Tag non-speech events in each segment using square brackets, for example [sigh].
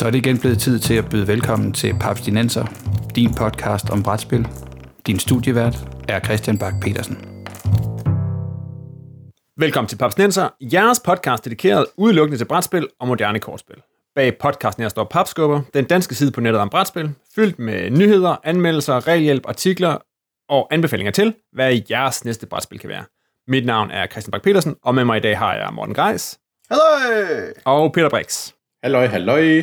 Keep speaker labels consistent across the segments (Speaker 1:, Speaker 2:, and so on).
Speaker 1: Så er det igen blevet tid til at byde velkommen til Paps Dinenser, din podcast om brætspil. Din studievært er Christian Bak petersen
Speaker 2: Velkommen til Paps Dinenser, jeres podcast dedikeret udelukkende til brætspil og moderne kortspil. Bag podcasten her står Papskubber, den danske side på nettet om brætspil, fyldt med nyheder, anmeldelser, regelhjælp, artikler og anbefalinger til, hvad jeres næste brætspil kan være. Mit navn er Christian Bak petersen og med mig i dag har jeg Morten Greis.
Speaker 3: Hallo!
Speaker 2: Og Peter Brix.
Speaker 3: Halløj, halløj.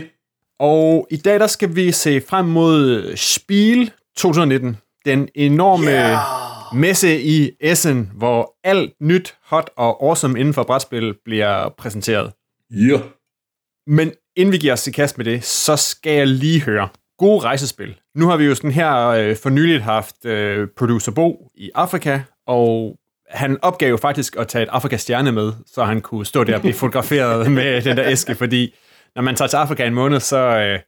Speaker 2: Og i dag der skal vi se frem mod Spiel 2019. Den enorme yeah. messe i Essen, hvor alt nyt, hot og awesome inden for brætspil bliver præsenteret.
Speaker 3: Ja. Yeah.
Speaker 2: Men inden vi giver os i kast med det, så skal jeg lige høre. Gode rejsespil. Nu har vi jo sådan her øh, for nyligt haft øh, producer Bo i Afrika, og han opgav jo faktisk at tage et Afrika-stjerne med, så han kunne stå der og blive [laughs] fotograferet med den der æske, fordi når man tager til Afrika en måned, så, øh,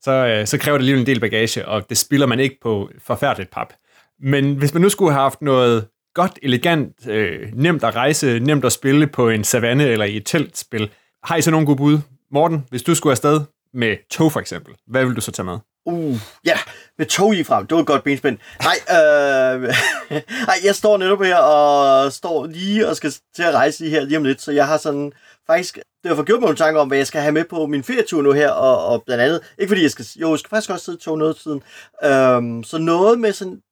Speaker 2: så, øh, så kræver det alligevel en del bagage, og det spiller man ikke på forfærdeligt pap. Men hvis man nu skulle have haft noget godt, elegant, øh, nemt at rejse, nemt at spille på en savanne eller i et teltspil, har I så nogle gode bud? Morten, hvis du skulle afsted med tog for eksempel, hvad vil du så tage med?
Speaker 4: Uh, ja, med tog i frem. Det var et godt benspænd. Nej, øh, [laughs] nej, jeg står netop her og står lige og skal til at rejse her lige om lidt, så jeg har sådan faktisk derfor gjort mig nogle tanker om, hvad jeg skal have med på min ferietur nu her, og, og blandt andet, ikke fordi jeg skal, jo, jeg skal faktisk også sidde i tog noget siden, øhm, så noget med sådan,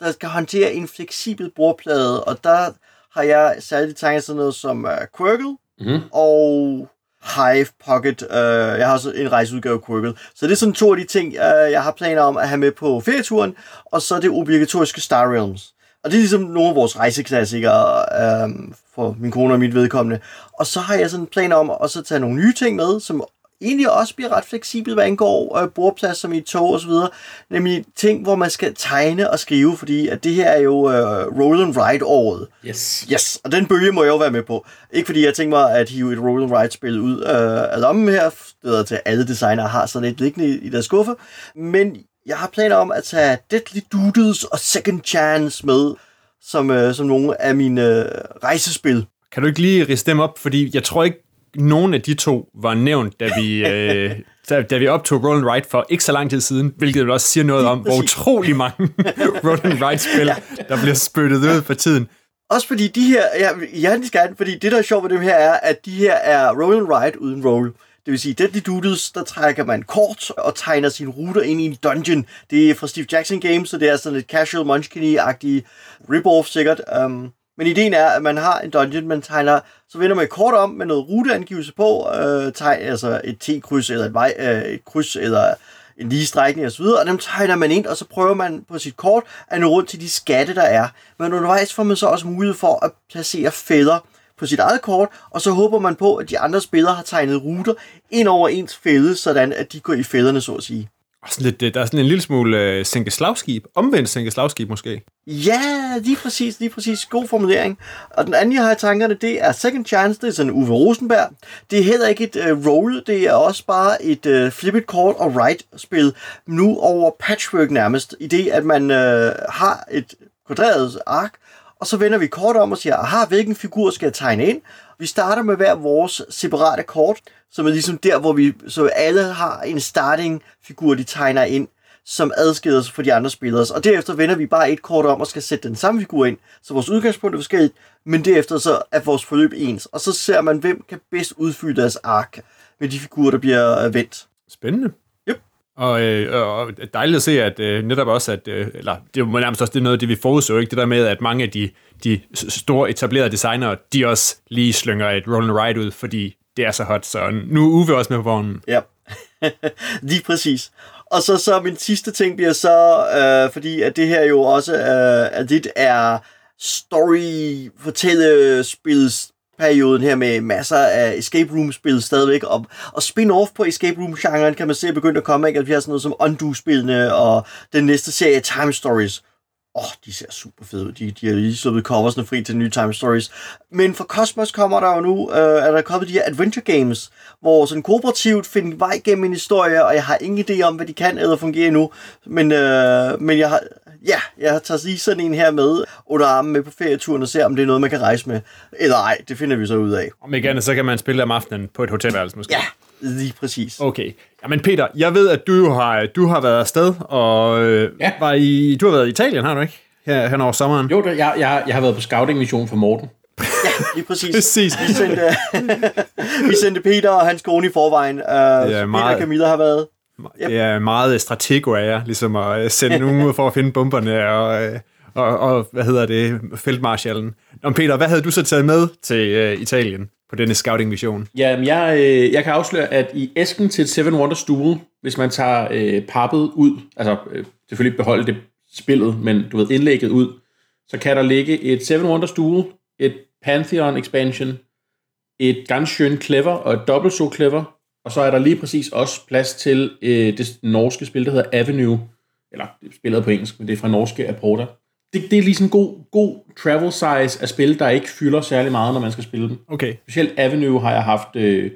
Speaker 4: der skal håndtere en fleksibel bordplade, og der har jeg særligt tegnet sådan noget som uh, Quirkle, mm-hmm. og Hive Pocket. Øh, jeg har også en rejseudgave af Quirkle. Så det er sådan to af de ting, øh, jeg har planer om at have med på ferieturen, og så det obligatoriske Star Realms. Og det er ligesom nogle af vores rejseklassikere øh, for min kone og mit vedkommende. Og så har jeg sådan planer om at også tage nogle nye ting med, som egentlig også bliver ret fleksibelt, hvad angår øh, bordplads som i tog og så videre. Nemlig ting, hvor man skal tegne og skrive, fordi at det her er jo øh, Roll and Ride året.
Speaker 3: Yes.
Speaker 4: Yes, og den bølge må jeg jo være med på. Ikke fordi jeg tænker mig at hive et Roll and Ride spil ud øh, af lommen her, det til alle designere har sådan et liggende i, i deres skuffe, men jeg har planer om at tage Deadly Doodles og Second Chance med, som, øh, som nogle af mine øh, rejsespil.
Speaker 2: Kan du ikke lige riste dem op? Fordi jeg tror ikke, nogen af de to var nævnt, da vi, [laughs] øh, da, da vi optog Roll and Ride for ikke så lang tid siden, hvilket også siger noget om, hvor utrolig mange [laughs] Roll and Ride-spil, ja. der bliver spyttet ud for tiden.
Speaker 4: Også fordi de her, ja, jeg gerne, fordi det der er sjovt ved dem her er, at de her er Roll and Ride uden roll. Det vil sige, Deadly Doodles, der trækker man kort og tegner sine ruter ind i en dungeon. Det er fra Steve Jackson Games, så det er sådan et casual munchkin-agtig rip-off sikkert. Um, men ideen er, at man har en dungeon, man tegner, så vender man et kort om med noget ruteangivelse på, øh, tegn, altså et T-kryds eller et, vej, øh, et kryds eller en lige strækning osv., og dem tegner man ind, og så prøver man på sit kort at nå rundt til de skatte, der er. Men undervejs får man så også mulighed for at placere fælder på sit eget kort, og så håber man på, at de andre spillere har tegnet ruter ind over ens fælde, sådan at de går i fælderne, så at sige.
Speaker 2: Og sådan lidt, øh, der er sådan en lille smule øh, sænke slagskib. Omvendt sænke slagskib måske.
Speaker 4: Ja, lige præcis, lige præcis. God formulering. Og den anden, jeg har i tankerne, det er Second Chance. Det er sådan Uwe Rosenberg. Det er heller ikke et øh, roll. Det er også bare et øh, flip it call og write-spil. Nu over patchwork nærmest. I det, at man øh, har et kvadreret ark, og så vender vi kort om og siger, aha, hvilken figur skal jeg tegne ind? Vi starter med hver vores separate kort, som er ligesom der, hvor vi så alle har en starting figur, de tegner ind, som adskiller sig fra de andre spillere. Og derefter vender vi bare et kort om og skal sætte den samme figur ind, så vores udgangspunkt er forskelligt, men derefter så er vores forløb ens. Og så ser man, hvem kan bedst udfylde deres ark med de figurer, der bliver vendt.
Speaker 2: Spændende. Og, øh, og dejligt at se, at øh, netop også, at, øh, eller det er nærmest også det er noget, det vi forudså, ikke? det der med, at mange af de, de store etablerede designere, de også lige slynger et roll and ride ud, fordi det er så hot, så nu er Uwe også med på vognen.
Speaker 4: Ja, [laughs] lige præcis. Og så, så min sidste ting bliver så, øh, fordi at det her jo også øh, at det er story fortællespils perioden her med masser af escape room-spil stadigvæk, og, og spin-off på escape room-genren kan man se begyndt at komme, ikke? At vi har sådan noget som Undo-spillene, og den næste serie Time Stories. Åh, oh, de ser super fede ud. De, de har lige sluppet coversne fri til nye Time Stories. Men for Cosmos kommer der jo nu, øh, er der kommet de her Adventure Games, hvor sådan kooperativt finder vej gennem en historie, og jeg har ingen idé om, hvad de kan eller fungerer nu. Men, øh, men jeg har, ja, jeg tager lige sådan en her med under armen med på ferieturen og ser, om det er noget, man kan rejse med. Eller ej, det finder vi så ud af.
Speaker 2: Om ikke andet, så kan man spille om aftenen på et hotelværelse måske.
Speaker 4: Ja, Lige præcis.
Speaker 2: Okay. Jamen Peter, jeg ved, at du har, du har været afsted, og øh,
Speaker 3: Ja.
Speaker 2: var i, du har været i Italien, har du ikke? Her, hen over sommeren.
Speaker 3: Jo, jeg, jeg, jeg har været på scouting-mission for Morten.
Speaker 4: Lige præcis.
Speaker 2: Præcis.
Speaker 4: Vi sendte, [laughs] vi sendte Peter og hans kone i forvejen. Uh, ja, Peter
Speaker 2: meget-
Speaker 4: og Camilla har været.
Speaker 2: Det er meget stratego af jer, ligesom at øh, sende nogen [laughs] ud for at finde bomberne og, og, og hvad hedder det, feltmarschallen. Nå, men Peter, hvad havde du så taget med til øh, Italien på denne scouting-mission?
Speaker 3: Jamen, jeg, øh, jeg kan afsløre, at i æsken til et Seven Wonders Duel, hvis man tager øh, pappet ud, altså øh, selvfølgelig beholde det spillet, men du ved, indlægget ud, så kan der ligge et Seven Wonders Duel, et Pantheon Expansion, et Ganskjön Clever og et dobbelt So Clever, og så er der lige præcis også plads til øh, det norske spil, der hedder Avenue, eller det spillet på engelsk, men det er fra norske Aporta, det, det er lige sådan en god, god travel size af spil, der ikke fylder særlig meget, når man skal spille dem.
Speaker 2: Okay.
Speaker 3: Specielt Avenue har jeg haft... Øh,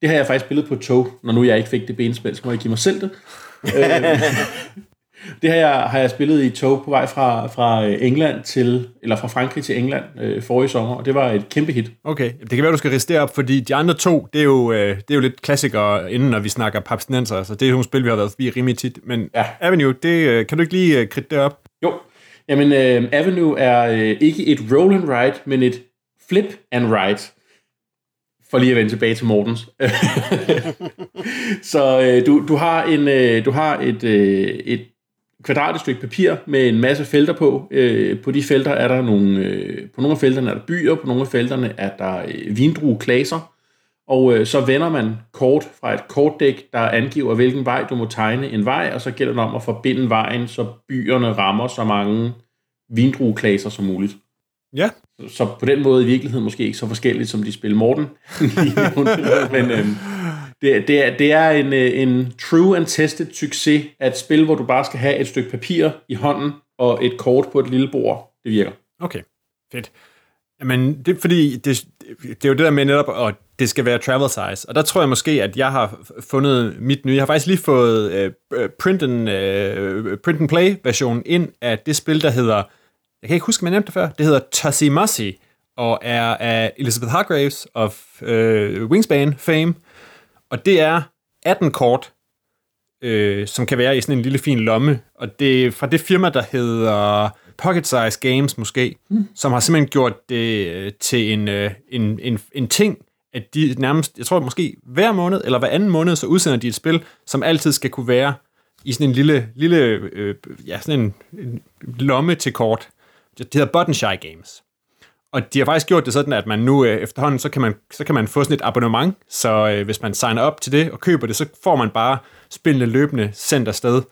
Speaker 3: det har jeg faktisk spillet på et tog, når nu jeg ikke fik det benspil, så må jeg give mig selv det. [laughs] øh, det har jeg, har jeg spillet i tog på vej fra, fra øh, England til, eller fra Frankrig til England øh, forrige sommer, og det var et kæmpe hit.
Speaker 2: Okay, det kan være, du skal riste op, fordi de andre to, det er jo, øh, det er jo lidt klassikere, inden når vi snakker papstinenser, så det er nogle spil, vi har været forbi rimelig tit. Men. Ja. Avenue, det, øh, kan du ikke lige øh, kridte det op?
Speaker 3: Jo, jamen øh, Avenue er øh, ikke et roll and ride, men et flip and ride. For lige at vende tilbage til Mortens. [laughs] så øh, du, du har, en, øh, du har et, øh, et kvadratisk stykke papir med en masse felter på. Øh, på de felter er der nogle, øh, på nogle af felterne er der byer, på nogle af felterne er der øh, vindrueklaser, og øh, så vender man kort fra et kortdæk, der angiver, hvilken vej du må tegne en vej, og så gælder det om at forbinde vejen, så byerne rammer så mange vindrueklaser som muligt.
Speaker 2: Ja.
Speaker 3: Så på den måde i virkeligheden måske ikke så forskelligt, som de spiller Morten. [laughs] Men øhm, det, det, er, det er en, øh, en true and tested succes af et spil, hvor du bare skal have et stykke papir i hånden og et kort på et lille bord. Det virker.
Speaker 2: Okay, fedt. Jamen, det er fordi, det, det er jo det der med netop, at det skal være travel size. Og der tror jeg måske, at jeg har fundet mit nye. Jeg har faktisk lige fået øh, øh print, and, øh, print and play versionen ind af det spil, der hedder, jeg kan ikke huske, om jeg nævnte det før, det hedder Tussie Mussie, og er af Elizabeth Hargraves of øh, Wingspan fame. Og det er 18 kort, øh, som kan være i sådan en lille fin lomme. Og det er fra det firma, der hedder Pocket Size Games måske, mm. som har simpelthen gjort det øh, til en, øh, en, en, en ting, at de nærmest, jeg tror måske hver måned, eller hver anden måned, så udsender de et spil, som altid skal kunne være i sådan en lille, lille øh, ja, sådan en, en lomme til kort. Det hedder Button Shy Games. Og de har faktisk gjort det sådan, at man nu øh, efterhånden, så kan man, så kan man få sådan et abonnement, så øh, hvis man signer op til det og køber det, så får man bare spillene løbende sendt afsted.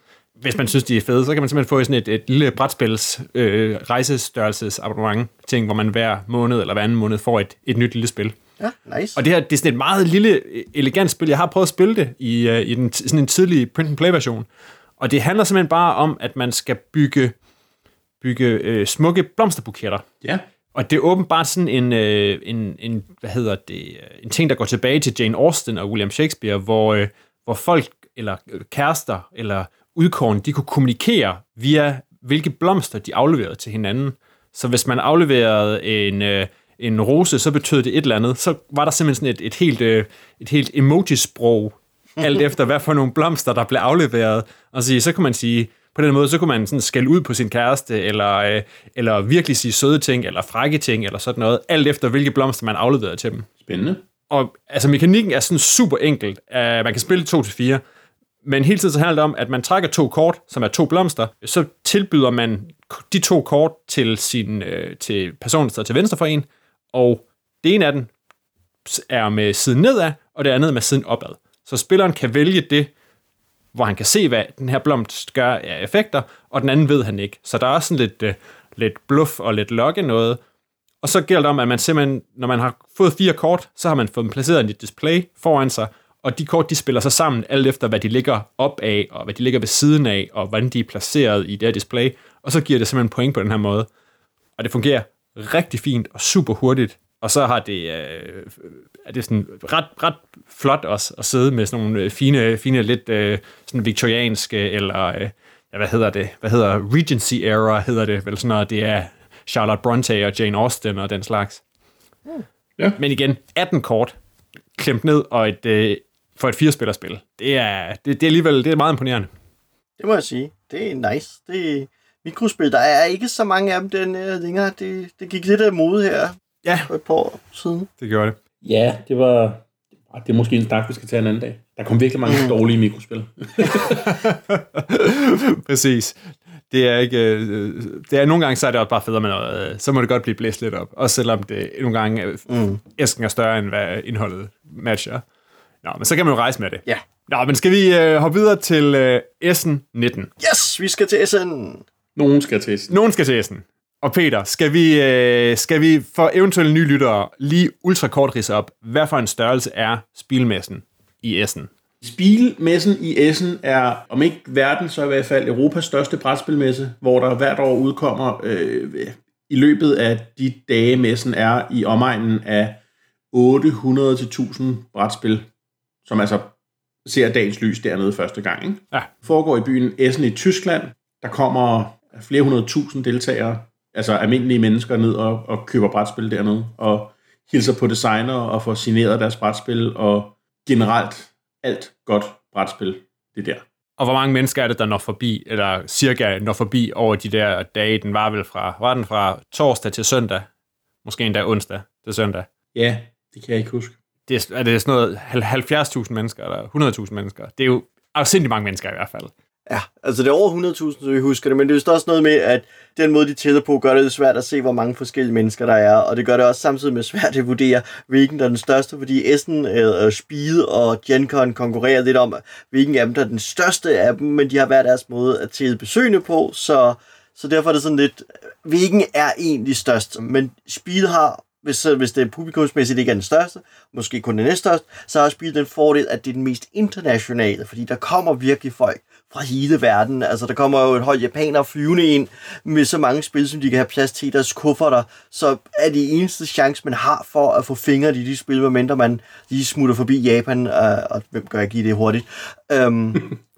Speaker 2: Hvis man synes, de er fede, så kan man simpelthen få sådan et, et lille brætspils øh, rejsestørrelsesabonnement ting, hvor man hver måned eller hver anden måned får et, et nyt lille spil.
Speaker 4: Ja, nice.
Speaker 2: Og det her, det er sådan et meget lille, elegant spil. Jeg har prøvet at spille det i, uh, i den, sådan en tidlig print-and-play-version. Og det handler simpelthen bare om, at man skal bygge, bygge øh, smukke blomsterbuketter.
Speaker 3: Ja.
Speaker 2: Og det er åbenbart sådan en, øh, en, en, hvad hedder det, øh, en ting, der går tilbage til Jane Austen og William Shakespeare, hvor, øh, hvor folk, eller øh, kærester, eller udkårne, de kunne kommunikere via, hvilke blomster de afleverede til hinanden. Så hvis man afleverede en, øh, en rose, så betød det et eller andet. Så var der simpelthen sådan et, et helt, øh, et helt emoji-sprog, alt efter hvad for nogle blomster, der blev afleveret. Og så, så kunne man sige, på den måde, så kunne man sådan skælde ud på sin kæreste, eller, øh, eller virkelig sige søde ting, eller frække ting, eller sådan noget, alt efter hvilke blomster man afleverede til dem.
Speaker 3: Spændende.
Speaker 2: Og altså, mekanikken er sådan super enkelt. Uh, man kan spille 2 til 4, men hele tiden så handler det om, at man trækker to kort, som er to blomster, så tilbyder man de to kort til, sin, øh, til personen, der står til venstre for en, og det ene af dem er med siden nedad, og det andet er med siden opad. Så spilleren kan vælge det, hvor han kan se, hvad den her blomst gør af effekter, og den anden ved han ikke. Så der er også sådan lidt, øh, lidt bluff og lidt lokke noget. Og så gælder det om, at man simpelthen, når man har fået fire kort, så har man fået dem placeret i et display foran sig, og de kort, de spiller sig sammen, alt efter hvad de ligger op af, og hvad de ligger ved siden af, og hvordan de er placeret i det her display, og så giver det simpelthen point på den her måde. Og det fungerer rigtig fint og super hurtigt, og så har det, øh, er det sådan ret, ret flot også at sidde med sådan nogle øh, fine, fine lidt øh, sådan viktorianske, eller øh, ja, hvad hedder det, hvad hedder Regency era, hedder det vel sådan noget, det er Charlotte Bronte og Jane Austen og den slags.
Speaker 3: Ja.
Speaker 2: Men igen, 18 kort, klemt ned, og et øh, for et firespillerspil. Det er, det, det er alligevel det er meget imponerende.
Speaker 4: Det må jeg sige. Det er nice. Det er mikrospil. Der er ikke så mange af dem den uh, længere. Det, det gik lidt af mode her
Speaker 2: Ja,
Speaker 4: for et par år siden.
Speaker 2: det gjorde det.
Speaker 3: Ja, det var... Ah, Det er måske en snak, vi skal tage en anden dag. Der kom virkelig mange dårlige mikrospil. [laughs]
Speaker 2: Præcis. Det er ikke... øh, Det er, nogle gange så er det også bare federe med noget. øh, Så må det godt blive blæst lidt op. Også selvom det nogle gange øh,
Speaker 4: Mm.
Speaker 2: æsken er større, end hvad indholdet matcher. Nå, men så kan man jo rejse med det.
Speaker 4: Ja.
Speaker 2: Nå, men skal vi øh, hoppe videre til øh, S'en 19?
Speaker 4: Yes, vi skal til SN.
Speaker 3: Nogen skal til.
Speaker 2: Nogen skal til S'en. Og Peter, skal vi, øh, skal vi for eventuelle nye lyttere lige ultrakort ridse op, hvad for en størrelse er spilmessen i S'en?
Speaker 3: Spilmessen i Essen er, om ikke verden, så i hvert fald Europas største brætspilmesse, hvor der hvert år udkommer øh, i løbet af de dage, messen er i omegnen af 800-1000 brætspil, som altså ser dagens lys dernede første gang. Ikke?
Speaker 2: Ja.
Speaker 3: foregår i byen Essen i Tyskland. Der kommer flere hundrede tusind deltagere, altså almindelige mennesker, ned og, og køber brætspil dernede, og hilser på designer og får signeret deres brætspil, og generelt alt godt brætspil, det der.
Speaker 2: Og hvor mange mennesker er det, der når forbi, eller cirka når forbi over de der dage? Den var vel fra, var den fra torsdag til søndag? Måske endda onsdag til søndag.
Speaker 3: Ja, det kan jeg ikke huske.
Speaker 2: Det er, er det sådan noget 70.000 mennesker, eller 100.000 mennesker? Det er jo afsindelig mange mennesker i hvert fald.
Speaker 4: Ja, altså det er over 100.000, så vi husker det, men det er jo også noget med, at den måde, de tæller på, gør det svært at se, hvor mange forskellige mennesker der er, og det gør det også samtidig med svært at vurdere, hvilken der er den største, fordi Essen, øh, Speed og GenCon konkurrerer lidt om, hvilken af dem der er den største af dem, men de har hver deres måde at tælle besøgende på, så, så derfor er det sådan lidt, hvilken er egentlig størst, men Speed har hvis, hvis det er publikumsmæssigt ikke er den største, måske kun den næststørste, så har spillet den fordel, at det er den mest internationale, fordi der kommer virkelig folk fra hele verden. Altså, der kommer jo et hold japanere flyvende ind med så mange spil, som de kan have plads til i deres kufferter. Så er det eneste chance, man har for at få fingre i de spil, medmindre man lige smutter forbi Japan, og, og hvem gør ikke i det hurtigt. Um, [laughs]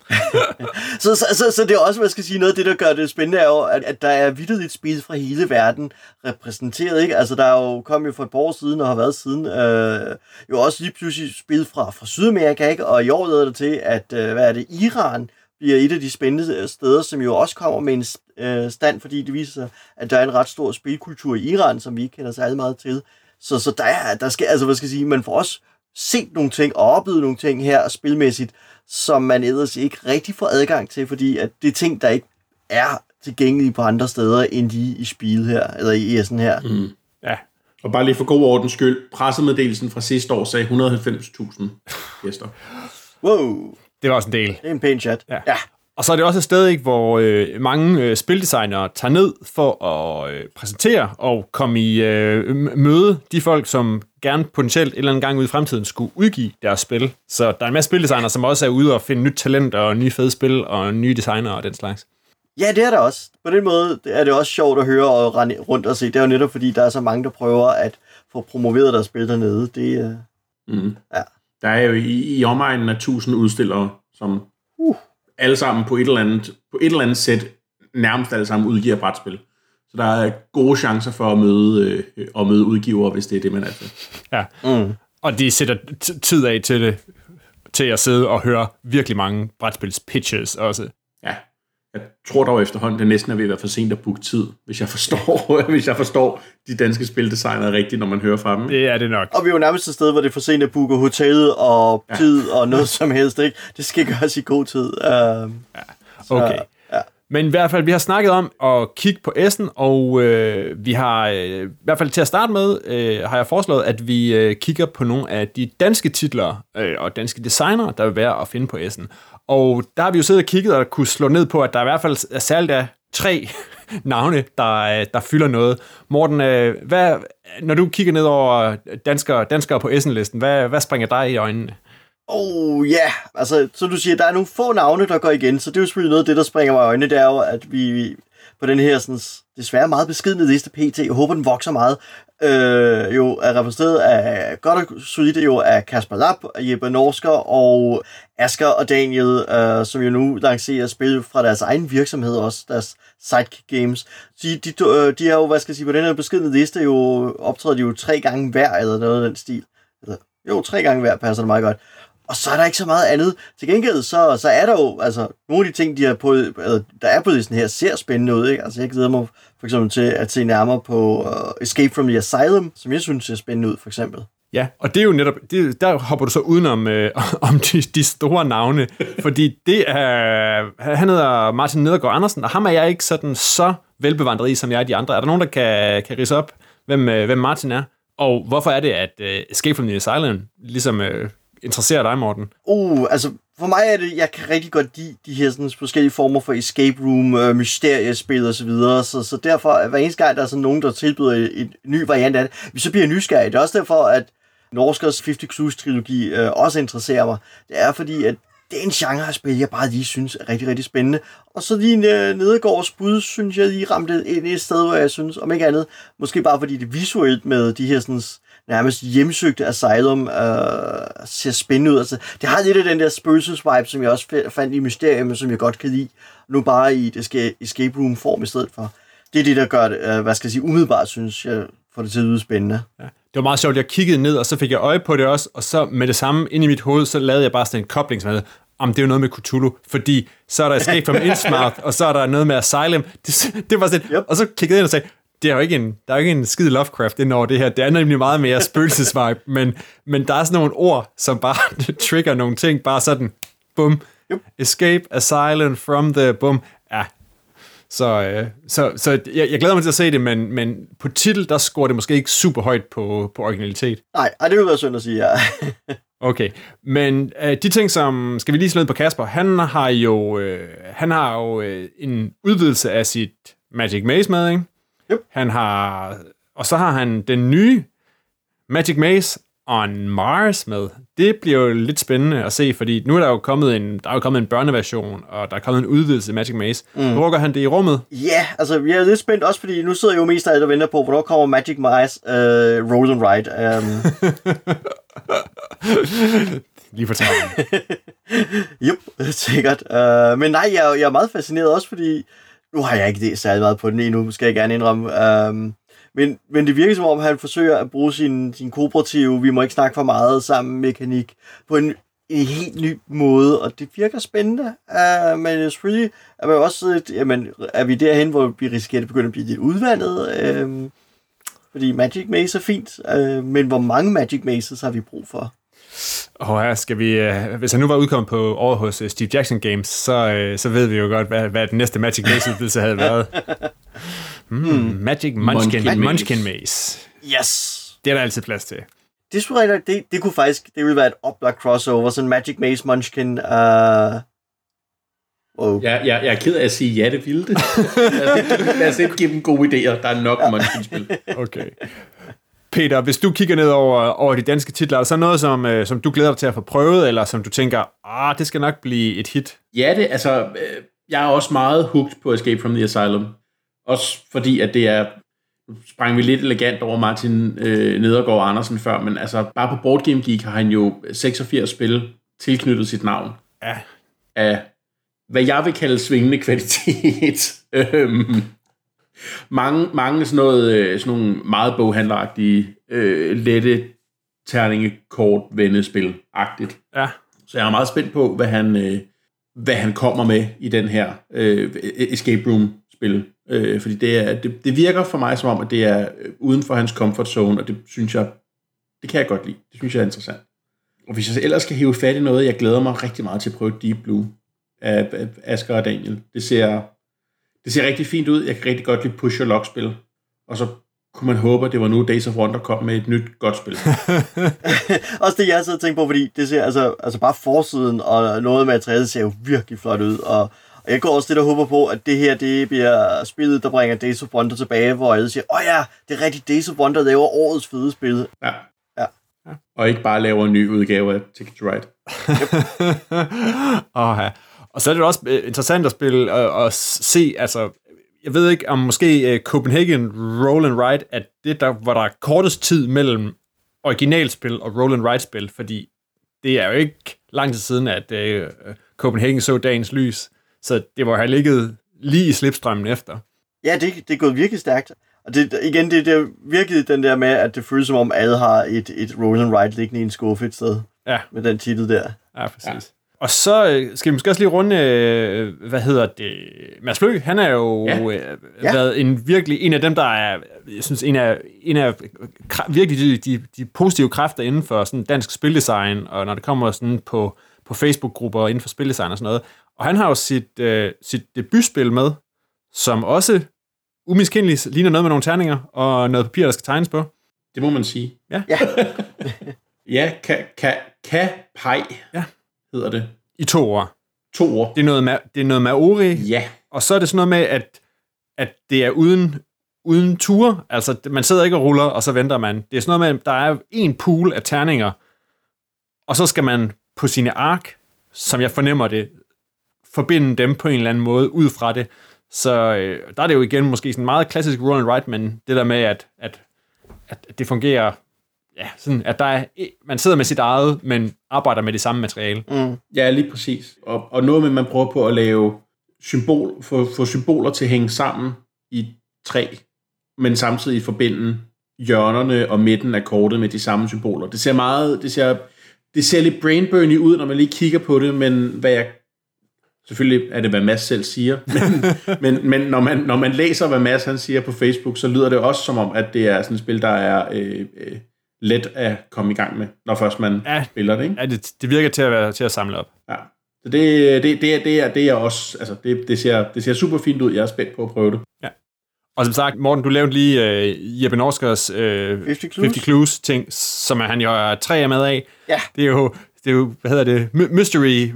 Speaker 4: så, så, så, så det er også, hvad skal sige, noget af det, der gør det spændende, er jo, at, at der er vildt et spil fra hele verden repræsenteret, ikke? Altså, der er jo kommet jo for et par år siden, og har været siden, øh, jo også lige pludselig spil fra, fra Sydamerika, ikke? Og i år leder det til, at, øh, hvad er det, Iran bliver et af de spændende øh, steder, som jo også kommer med en øh, stand, fordi det viser sig, at der er en ret stor spilkultur i Iran, som vi ikke kender særlig meget til. Så, så der, er, der skal, altså hvad skal jeg sige, man får også set nogle ting og oplevet nogle ting her spilmæssigt, som man ellers ikke rigtig får adgang til, fordi at det er ting, der ikke er tilgængelige på andre steder, end de i spil her, eller i Essen her. Mm.
Speaker 2: Ja,
Speaker 3: Og bare lige for god ordens skyld, pressemeddelelsen fra sidste år sagde 190.000 gæster.
Speaker 4: Wow,
Speaker 2: det var også en del.
Speaker 4: det er en pæn chat.
Speaker 2: Ja.
Speaker 4: ja.
Speaker 2: Og så er det også et sted, ikke, hvor øh, mange øh, spildesignere tager ned for at øh, præsentere og komme i øh, møde de folk, som gerne potentielt en eller anden gang ude i fremtiden skulle udgive deres spil. Så der er en masse spildesignere, som også er ude og finde nyt talent og nye fede spil og nye designer og den slags.
Speaker 4: Ja, det er der også. På den måde er det også sjovt at høre og rende rundt og se. Det er jo netop fordi, der er så mange, der prøver at få promoveret deres spil dernede. Det, øh,
Speaker 3: Mm.
Speaker 4: Ja.
Speaker 3: Der er jo i, i omegnen af 1000 udstillere, som
Speaker 4: Uh.
Speaker 3: alle sammen på et eller andet, på et eller andet sæt nærmest alle sammen udgiver brætspil. Så der er gode chancer for at møde, øh, at møde udgivere, hvis det er det, man er til.
Speaker 2: Ja.
Speaker 4: mm.
Speaker 2: Og de sætter t- tid af til det, til at sidde og høre virkelig mange brætspils pitches også.
Speaker 3: Ja. Jeg tror dog efterhånden, det næsten er ved at være for sent at booke tid, hvis jeg forstår, [laughs] hvis jeg forstår de danske spildesignere rigtigt, når man hører fra dem.
Speaker 2: Det er det nok.
Speaker 4: Og vi er jo nærmest et sted, hvor det er for sent at booke hotel og
Speaker 3: Ja.
Speaker 4: tid og noget som helst. Ikke? Det skal gøres i god tid. Uh,
Speaker 2: Okay.
Speaker 4: ja.
Speaker 2: Men i hvert fald, vi har snakket om at kigge på Essen, og øh, vi har, øh, i hvert fald til at starte med, øh, har jeg foreslået, at vi øh, kigger på nogle af de danske titler øh, og danske designer, der vil være at finde på Essen. Og der har vi jo siddet og kigget og kunne slå ned på, at der i hvert fald er særligt af tre [laughs] navne, der, øh, der fylder noget. Morten, øh, hvad, når du kigger ned over danskere, danskere på Essen-listen, hvad, hvad springer dig i øjnene?
Speaker 4: Oh ja, yeah. altså, så du siger, der er nogle få navne, der går igen, så det er jo selvfølgelig noget af det, der springer mig i øjnene, det er jo, at vi på den her sådan, desværre meget beskidende liste PT, jeg håber, den vokser meget, øh, jo er repræsenteret af godt og solidt jo af Kasper Lapp, Jeppe Norsker og Asker og Daniel, øh, som jo nu lancerer spil fra deres egen virksomhed også, deres Sidekick Games. De, de, øh, de har jo, hvad skal jeg sige, på den her beskidende liste jo optræder de jo tre gange hver, eller noget af den stil. Jo, tre gange hver passer det meget godt. Og så er der ikke så meget andet. Til gengæld, så, så er der jo, altså, nogle af de ting, de er på, øh, der er på listen her, ser spændende ud, ikke? Altså, jeg glæder mig for eksempel til at se nærmere på uh, Escape from the Asylum, som jeg synes ser spændende ud, for eksempel.
Speaker 2: Ja, og det er jo netop, det, der hopper du så udenom øh, [laughs] om de, de store navne, fordi det er, han hedder Martin Nedergaard Andersen, og ham er jeg ikke sådan så velbevandret i, som jeg er de andre. Er der nogen, der kan, kan rise op, hvem, øh, hvem Martin er? Og hvorfor er det, at øh, Escape from the Asylum ligesom øh, interesserer dig, Morten?
Speaker 4: Uh, altså for mig er det, jeg kan rigtig godt lide de her sådan, forskellige former for escape room, øh, mysteriespil og så videre, så, så derfor, hver eneste gang, der er sådan nogen, der tilbyder en, en ny variant af det, så bliver jeg nysgerrig. Det er også derfor, at Norskers 50 Clues-trilogi øh, også interesserer mig. Det er fordi, at det er en genre af spil, jeg bare lige synes er rigtig, rigtig spændende. Og så lige øh, Nedegårds bud, synes jeg lige ramte ind i et sted, hvor jeg synes, om ikke andet, måske bare fordi det visuelt med de her sådan, nærmest hjemsøgte Asylum øh, ser spændende ud. Altså, det har lidt af den der spøgelses-vibe, som jeg også fandt i Mysterium, som jeg godt kan lide. Nu bare i et escape room-form i stedet for. Det er det, der gør det, øh, hvad skal jeg sige, umiddelbart synes jeg, får det til at lyde spændende. Ja.
Speaker 2: Det var meget sjovt, jeg kiggede ned, og så fik jeg øje på det også, og så med det samme ind i mit hoved, så lavede jeg bare sådan en kobling, som om det er jo noget med Cthulhu, fordi så er der Escape from [laughs] Innsmouth, og så er der noget med Asylum. Det, det var sådan, yep. og så kiggede jeg ind og sagde, det er jo ikke en, der er jo ikke en skid Lovecraft ind over det her. Det er nemlig meget mere spøgelsesvibe, [laughs] men, men der er sådan nogle ord, som bare [laughs] trigger nogle ting, bare sådan, bum, yep. escape, asylum, from the, bum, ja. Så, øh, så, så jeg, jeg glæder mig til at se det, men, men på titel, der scorer det måske ikke super højt på, på originalitet.
Speaker 4: Nej, ej, det vil være synd at sige, ja. [laughs]
Speaker 2: Okay, men øh, de ting, som skal vi lige slå på Kasper, han har jo, øh, han har jo øh, en udvidelse af sit Magic Maze med, ikke?
Speaker 4: Yep.
Speaker 2: Han har, og så har han den nye Magic Maze on Mars med. Det bliver jo lidt spændende at se, fordi nu er der jo kommet en, der er jo kommet en børneversion, og der er kommet en udvidelse af Magic Maze. Mm. Hvor går han det i rummet?
Speaker 4: Ja, yeah, altså jeg er lidt spændt også, fordi nu sidder jeg jo mest af alt og venter på, hvornår kommer Magic Maze uh, Roll and Ride. Um... [laughs]
Speaker 2: Lige for
Speaker 4: Jup, [laughs] sikkert. Uh, men nej, jeg, jeg er meget fascineret også, fordi nu har jeg ikke det særlig meget på den endnu, skal jeg gerne indrømme. Um, men, men det virker som om, han forsøger at bruge sin, sin kooperative, vi må ikke snakke for meget sammen mekanik, på en, en helt ny måde, og det virker spændende. Uh, men selvfølgelig er man også lidt, jamen, er vi derhen, hvor vi risikerer, at begynde begynder at blive lidt udvandet? Uh, fordi Magic Maze er fint, uh, men hvor mange Magic Mazes har vi brug for?
Speaker 2: Og her skal vi, uh, hvis han nu var udkommet på over hos uh, Steve Jackson Games, så, uh, så ved vi jo godt, hvad, hvad den næste Magic Maze-udvidelse havde været. [laughs] Mm, mm. Magic Munchkin, Munchkin, Munchkin Maze.
Speaker 4: Yes!
Speaker 2: Det er der altid plads til.
Speaker 4: Det, skulle, det, det kunne faktisk, det ville være et oplagt crossover, sådan Magic Maze Munchkin. Uh...
Speaker 3: Wow. Ja, ja, jeg er ked af at sige, ja, det ville det. [laughs] lad os ikke give dem gode idéer. Der er nok ja. Munchkin-spil.
Speaker 2: Okay. Peter, hvis du kigger ned over, over de danske titler, er der så noget, som, øh, som du glæder dig til at få prøvet, eller som du tænker, ah, det skal nok blive et hit?
Speaker 3: Ja, det, altså, øh, jeg er også meget hooked på Escape from the Asylum. Også fordi, at det er, nu sprang vi lidt elegant over Martin øh, Nedergaard Andersen før, men altså, bare på Board Game Geek har han jo 86 spil tilknyttet sit navn.
Speaker 2: Ja.
Speaker 3: Af, hvad jeg vil kalde svingende kvalitet. [laughs] Øhm, mange, mange sådan, noget, øh, sådan nogle meget boghandleragtige, øh, lette terningekort vendespil-agtigt.
Speaker 2: Ja.
Speaker 3: Så jeg er meget spændt på, hvad han, øh, hvad han kommer med i den her øh, escape room-spil. Øh, fordi det, er, det, det virker for mig som om, at det er øh, uden for hans comfort zone, og det synes jeg, det kan jeg godt lide. Det synes jeg er interessant. Og hvis jeg ellers skal hive fat i noget, jeg glæder mig rigtig meget til at prøve Deep Blue af, af Asger og Daniel. Det ser, det ser rigtig fint ud. Jeg kan rigtig godt lide push og lock spil. Og så kunne man håbe, at det var nu Days of Wonder kom med et nyt godt spil. [laughs]
Speaker 4: Også det, jeg sidder og tænker på, fordi det ser altså, altså bare forsiden og noget af materialet ser jo virkelig flot ud, og og jeg går også lidt og håber på, at det her det bliver spillet, der bringer Days of Wonder tilbage, hvor alle siger, åh oh ja, det er rigtigt, Days of Wonder laver årets fede spil.
Speaker 3: Ja.
Speaker 4: Ja.
Speaker 3: ja. Og ikke bare laver en ny udgave af Ticket to Ride.
Speaker 2: oh, [laughs] ja. Og så er det også øh, interessant at spille og, og se, altså, jeg ved ikke, om måske uh, Copenhagen Roll and Ride er det, der, hvor der er kortest tid mellem originalspil og Roll and Ride-spil, fordi det er jo ikke lang tid siden, at uh, Copenhagen så dagens lys. Så det må have ligget lige i slipstrømmen efter.
Speaker 4: Ja, det, det er gået virkelig stærkt. Og det, igen, det, det er virkelig den der med, at det føles som om alle har et, et roll and ride liggende i en skuffe et sted.
Speaker 2: Ja.
Speaker 4: Med den titel der.
Speaker 2: Ja, præcis. Ja. Og så øh, skal vi måske også lige runde, øh, hvad hedder det, Mads Flø, han er jo
Speaker 3: Ja.
Speaker 2: ja. Øh,
Speaker 4: Ja.
Speaker 2: været en virkelig, en af dem, der er, jeg synes, en af, en af virkelig de, de, de positive kræfter inden for sådan dansk spildesign, og når det kommer sådan på, på Facebook-grupper inden for spildesign og sådan noget. Og han har jo sit, øh, sit debutspil med, som også umiskendeligt ligner noget med nogle terninger og noget papir, der skal tegnes på.
Speaker 3: Det må man sige.
Speaker 2: Ja.
Speaker 4: Ja. [laughs]
Speaker 3: ja, ka, ka, ka, pej,
Speaker 2: Ja.
Speaker 3: Hedder det.
Speaker 2: I to år.
Speaker 3: To ord.
Speaker 2: Det er noget, ma- det er noget Maori,
Speaker 3: Ja.
Speaker 2: Og så er det sådan noget med, at, at det er uden, uden ture. Altså, man sidder ikke og ruller, og så venter man. Det er sådan noget med, at der er en pool af terninger, og så skal man på sine ark, som jeg fornemmer det, forbinde dem på en eller anden måde ud fra det. Så øh, der er det jo igen måske sådan meget klassisk roll and write, men det der med, at, at, at det fungerer, ja, sådan, at der er, man sidder med sit eget, men arbejder med det samme materiale.
Speaker 4: Mm.
Speaker 3: Ja, lige præcis. Og, og noget med, at man prøver på at lave symbol, få, få symboler til at hænge sammen i træ, men samtidig forbinde hjørnerne og midten af kortet med de samme symboler. Det ser meget, det ser, det ser lidt brainburny ud, når man lige kigger på det, men hvad jeg Selvfølgelig er det, hvad Mads selv siger, [laughs] men, men, men når, man, når man læser, hvad Mads han siger på Facebook, så lyder det også som om, at det er sådan et spil, der er øh, øh, let at komme i gang med, når først man
Speaker 2: Ja.
Speaker 3: spiller det. Ikke?
Speaker 2: Ja, det, det virker til at, være, til at samle op.
Speaker 3: Ja. Så det, det, det, er, det, er, det er også, altså det, det, ser, det ser super fint ud. Jeg er spændt på at prøve det.
Speaker 2: Og som sagt, Morten, du lavede lige øh, Jeppe Norskers øh,
Speaker 4: 50 Clues.
Speaker 2: 50 Clues ting, som han jo er tre af med af.
Speaker 4: Ja.
Speaker 2: Det er jo, det er jo hvad hedder det, My- mystery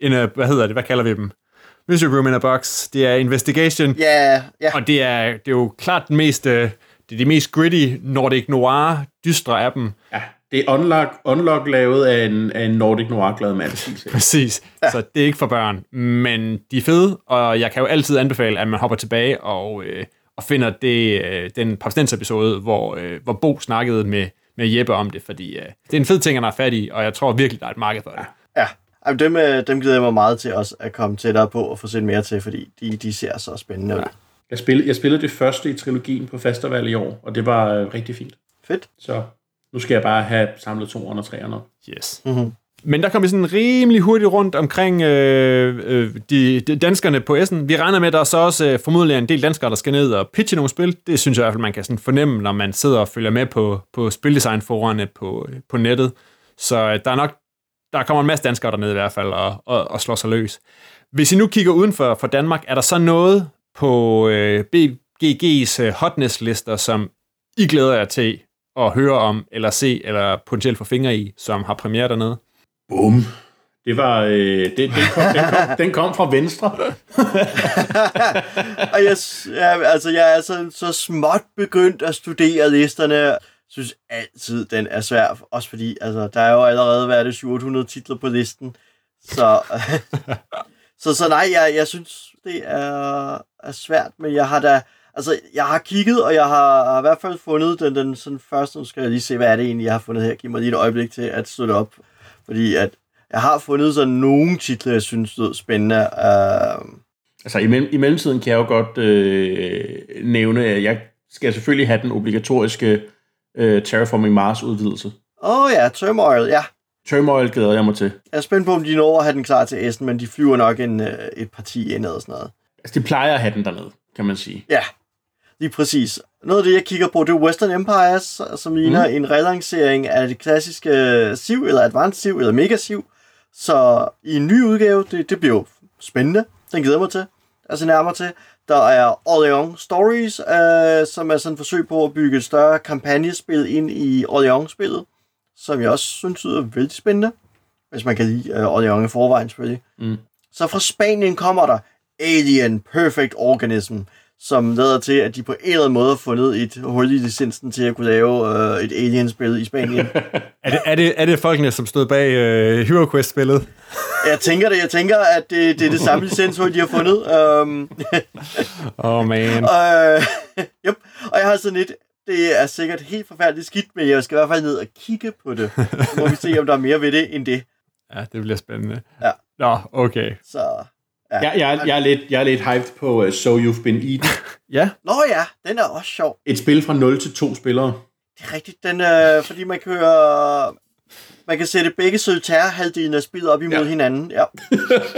Speaker 2: in a, hvad hedder det, hvad kalder vi dem? Mystery room in a box. Det er investigation,
Speaker 4: Ja, ja.
Speaker 2: og det er, det er jo klart den mest, øh, det er de mest gritty Nordic Noir dystre af dem.
Speaker 3: Ja, det er unlock, unlock lavet af en, af en Nordic Noir-glad mand. [laughs]
Speaker 2: Præcis. Ja. Så det er ikke for børn. Men de er fede, og jeg kan jo altid anbefale, at man hopper tilbage og, øh, og finder det, øh, den episode, hvor, øh, hvor Bo snakkede med, med Jeppe om det, fordi øh, det er en fed ting, han har fat i, og jeg tror virkelig, der er et marked for det.
Speaker 4: ja. Jamen, dem, øh, dem glæder jeg mig meget til også at komme tættere på og få set mere til, fordi de, de ser så spændende ud.
Speaker 3: Jeg spillede, jeg spillede det første i trilogien på festival i år, og det var øh, rigtig fint.
Speaker 4: Fedt.
Speaker 3: Så nu skal jeg bare have samlet toeren og treeren op.
Speaker 2: Yes.
Speaker 4: Mhm.
Speaker 2: Men der kom vi sådan rimelig hurtigt rundt omkring øh, øh, de, de danskerne på Essen. Vi regner med, at der er så også øh, formodentlig en del danskere, der skal ned og pitche nogle spil. Det synes jeg i hvert fald, man kan sådan fornemme, når man sidder og følger med på, på spildesignforerne på, på nettet. Så øh, der er nok der kommer en masse danskere dernede i hvert fald og, og, og slår sig løs. Hvis I nu kigger uden for, for Danmark, er der så noget på øh, BGG's øh, hotness-lister, som I glæder jer til at høre om, eller se, eller potentielt få fingre i, som har premiere dernede?
Speaker 3: Bum. Det var, øh, det, den, kom, den, kom, den kom fra venstre. [laughs]
Speaker 4: Og jeg, ja, altså, jeg er så, så småt begyndt at studere listerne. Jeg synes altid, den er svær. Også fordi, altså, der er jo allerede været det 700 titler på listen. Så, [laughs] så, så nej, jeg, jeg synes, det er, er svært. Men jeg har da... Altså, jeg har kigget, og jeg har i hvert fald fundet den, den sådan første. Nu skal jeg lige se, hvad er det egentlig, jeg har fundet her. Giv mig lige et øjeblik til at stå det op. Fordi at jeg har fundet sådan nogle titler, jeg synes lød spændende. Uh,
Speaker 3: Altså i, mellem, i mellemtiden kan jeg jo godt øh, nævne, at jeg skal selvfølgelig have den obligatoriske øh, Terraforming Mars udvidelse.
Speaker 4: Åh oh, ja, Turmoil, ja.
Speaker 3: Turmoil glæder jeg mig til.
Speaker 4: Jeg er spændt på, om de når at have den klar til Essen, men de flyver nok en, øh, et parti indad og sådan noget.
Speaker 3: Altså de plejer at have den dernede, kan man sige.
Speaker 4: Ja, lige præcis. Noget af det, jeg kigger på, det er Western Empires, som ligner mm. en relancering af det klassiske Civ, eller Advanced Civ, eller Mega Civ. Så i en ny udgave, det, det bliver jo spændende. Den glæder mig til at se nærmere til. Der er Orleans Stories, øh, som er sådan et forsøg på at bygge et større kampagnespil ind i Orleans-spillet, som jeg også synes lyder vældig spændende, hvis man kan lide øh, Orleans i forvejen selvfølgelig.
Speaker 3: Mm.
Speaker 4: Så fra Spanien kommer der Alien Perfect Organism, som lader til, at de på en eller anden måde har fundet et hul i licensen til at kunne lave øh, et Alien-spil i Spanien. [laughs]
Speaker 2: Er det, er det, er det folkene, som stod bag øh, Hero Quest-spillet? [laughs]
Speaker 4: jeg tænker det, jeg tænker, at det, det er det samme [laughs] licenshul, de har fundet. Um,
Speaker 2: oh, man.
Speaker 4: og, yep. og jeg har sådan lidt, det er sikkert helt forfærdeligt skidt, men jeg skal i hvert fald ned og kigge på det. Så må vi se, om der er mere ved det end det.
Speaker 2: Ja, det bliver spændende.
Speaker 4: Ja.
Speaker 2: Nå, okay.
Speaker 4: Så, ja.
Speaker 3: Jeg, jeg, jeg, er, lidt, jeg er lidt hyped på uh, So You've Been Eaten. [laughs]
Speaker 2: Ja,
Speaker 4: Nå ja, den er også sjov.
Speaker 3: Et spil fra 0 til 2 spillere.
Speaker 4: Det er rigtigt, den, øh, fordi man kører... Man kan sætte begge solitaire-halvdelen af spillet op imod ja. hinanden. Ja.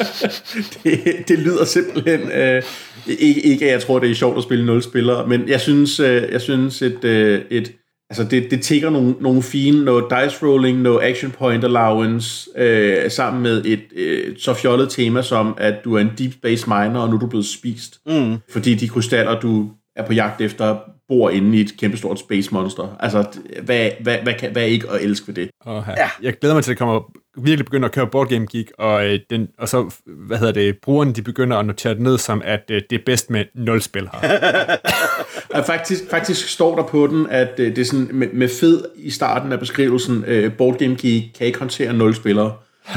Speaker 4: [laughs]
Speaker 3: det, det lyder simpelthen... Øh, ikke, ikke at jeg tror, det er sjovt at spille nul spillere, men jeg synes, øh, jeg synes et, øh, et Altså det, det tigger nogle, nogle fine, noget dice rolling, noget action point allowance, øh, sammen med et øh, så fjollet tema som, at du er en deep space miner, og nu er du blevet spist. Mm. Fordi de krystaller, du er på jagt efter, bor inde i et kæmpestort space monster. Altså, hvad, hvad, hvad, kan, hvad er ikke at elske ved det?
Speaker 2: Oh, ja. Jeg glæder mig til, at det kommer virkelig begynder at køre Board Game Geek, og, øh, den, og så, hvad hedder det, brugerne, de begynder at notere det ned som, at øh, det er bedst med nul spil
Speaker 3: her. [laughs] faktisk, faktisk står der på den, at øh, det er sådan med, med fed i starten af beskrivelsen, øh, Board Game Geek kan ikke håndtere nul spillere. [laughs]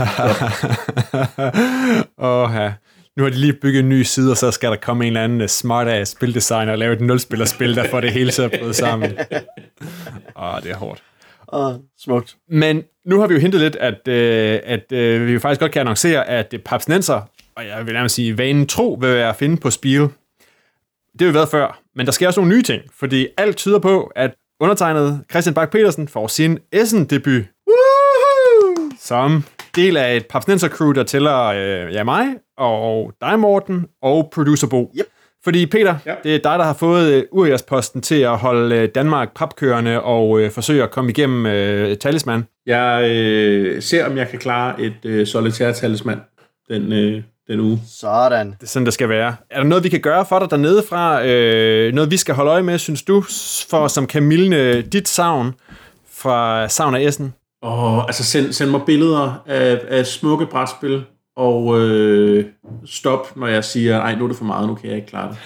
Speaker 2: Åh, ja nu har de lige bygget en ny side, og så skal der komme en eller anden smart-ass spildesigner og lave et nulspillerspil, der får det hele til at bryde sammen. [laughs] Åh, det er hårdt.
Speaker 4: Åh, smukt.
Speaker 2: Men nu har vi jo hentet lidt, at, øh, at øh, vi jo faktisk godt kan annoncere, at Paps Nenser, og jeg vil nærmest sige, vanen tro vil være at finde på Spiel. Det har vi været før, men der sker også nogle nye ting, fordi alt tyder på, at undertegnet Christian Bak petersen får sin Essen-debut. Som del af et Papsnenser crew, der tæller øh, ja, mig og dig, Morten, og producer Bo.
Speaker 4: Yep.
Speaker 2: Fordi Peter, ja. det er dig, der har fået uh, posten til at holde uh, Danmark papkørende og uh, forsøge at komme igennem uh, talisman.
Speaker 3: Jeg uh, ser, om jeg kan klare et uh, solitær talisman den, uh, den uge.
Speaker 4: Sådan.
Speaker 2: Det er sådan, det skal være. Er der noget, vi kan gøre for dig dernede fra? Uh, noget, vi skal holde øje med, synes du, for som kan mildne dit savn fra savn af Essen?
Speaker 3: Og altså send, send mig billeder af, af smukke brætspil, og øh, stop, når jeg siger, nej, nu er det for meget, nu kan jeg ikke klare
Speaker 2: det.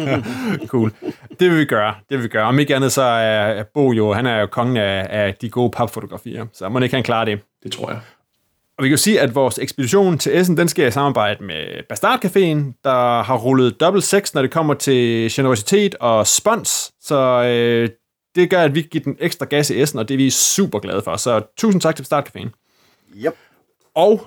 Speaker 2: [laughs] cool. Det vil vi gøre. Det vil vi gøre. Om ikke andet, så er Bo jo, han er jo kongen af, af de gode papfotografier, så må ikke han klare det.
Speaker 3: Det tror jeg.
Speaker 2: Og vi kan jo sige, at vores ekspedition til Essen, den sker i samarbejde med Bastard Caféen, der har rullet dobbelt sex, når det kommer til generositet og spons. Så øh, det gør, at vi giver den ekstra gas i Essen, og det er vi super glade for. Så tusind tak til Bastard Caféen.
Speaker 4: Yep.
Speaker 2: Og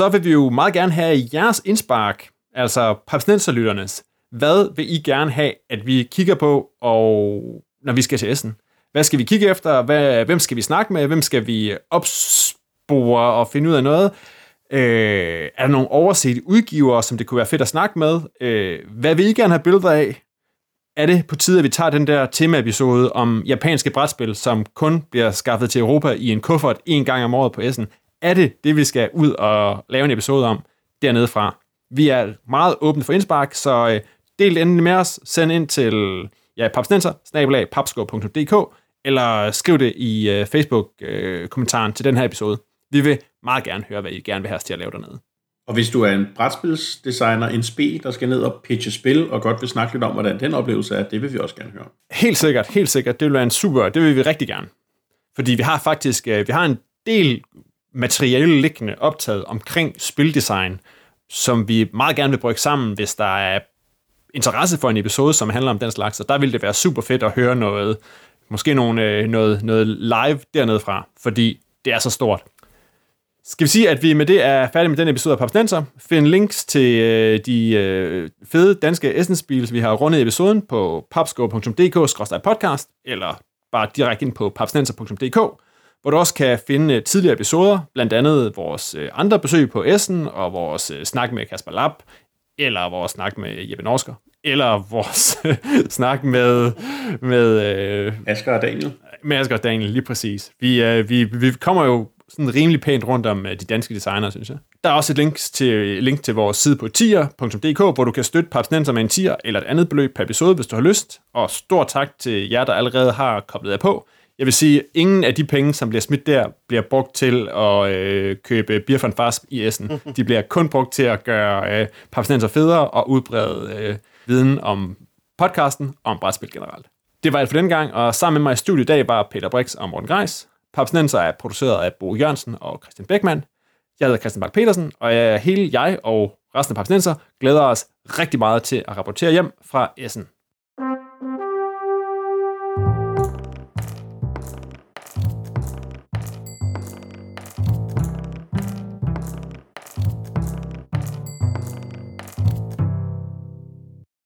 Speaker 2: så vil vi jo meget gerne have jeres indspark, altså papsnenserlytternes. Hvad vil I gerne have, at vi kigger på, og når vi skal til Essen? Hvad skal vi kigge efter? Hvad, hvem skal vi snakke med? Hvem skal vi opspore og finde ud af noget? Øh, er der nogle oversete udgivere, som det kunne være fedt at snakke med? Øh, hvad vil I gerne have billeder af? Er det på tide, at vi tager den der temaepisode om japanske brætspil, som kun bliver skaffet til Europa i en kuffert en gang om året på Essen? Er det det, vi skal ud og lave en episode om dernede fra. Vi er meget åbne for indspark, så øh, del endelig med os. Send ind til ja, papsnenser, eller skriv det i øh, Facebook-kommentaren øh, til den her episode. Vi vil meget gerne høre, hvad I gerne vil have os til at lave dernede.
Speaker 3: Og hvis du er en brætspilsdesigner, en spe, der skal ned og pitche spil, og godt vil snakke lidt om, hvordan den oplevelse er, det vil vi også gerne høre.
Speaker 2: Helt sikkert, helt sikkert. Det vil være en super, det vil vi rigtig gerne. Fordi vi har faktisk, vi har en del materiale liggende optaget omkring spildesign, som vi meget gerne vil bruge sammen, hvis der er interesse for en episode, som handler om den slags, og der ville det være super fedt at høre noget, måske nogle, øh, noget, noget live dernede fra, fordi det er så stort. Skal vi sige, at vi med det er færdige med den episode af Papsnenser. Find links til øh, de øh, fede danske essence vi har rundet i episoden på papsko.dk-podcast, eller bare direkte ind på papsnenser.dk hvor du også kan finde øh, tidligere episoder, blandt andet vores øh, andre besøg på Essen, og vores øh, snak med Kasper Lapp, eller vores snak med Jeppe Norsker, eller vores [laughs] snak med... med øh,
Speaker 3: Asger og Daniel.
Speaker 2: Med Asger og Daniel, lige præcis. Vi, øh, vi, vi kommer jo sådan rimelig pænt rundt om de danske designer, synes jeg. Der er også et link til, link til vores side på tier.dk, hvor du kan støtte Papsnenser med en tier eller et andet beløb per episode, hvis du har lyst. Og stor tak til jer, der allerede har koblet jer på. Jeg vil sige, ingen af de penge, som bliver smidt der, bliver brugt til at øh, købe beer van fast i Essen. [laughs] De bliver kun brugt til at gøre øh, papsnenser federe og udbrede øh, viden om podcasten og om brætspil generelt. Det var alt for den gang, og sammen med mig i studiet i dag var Peter Brix og Morten Greis. Papsnenser er produceret af Bo Jørgensen og Christian Beckmann. Jeg hedder Christian Bak petersen og jeg, hele jeg og resten af Papsnenser glæder os rigtig meget til at rapportere hjem fra Essen.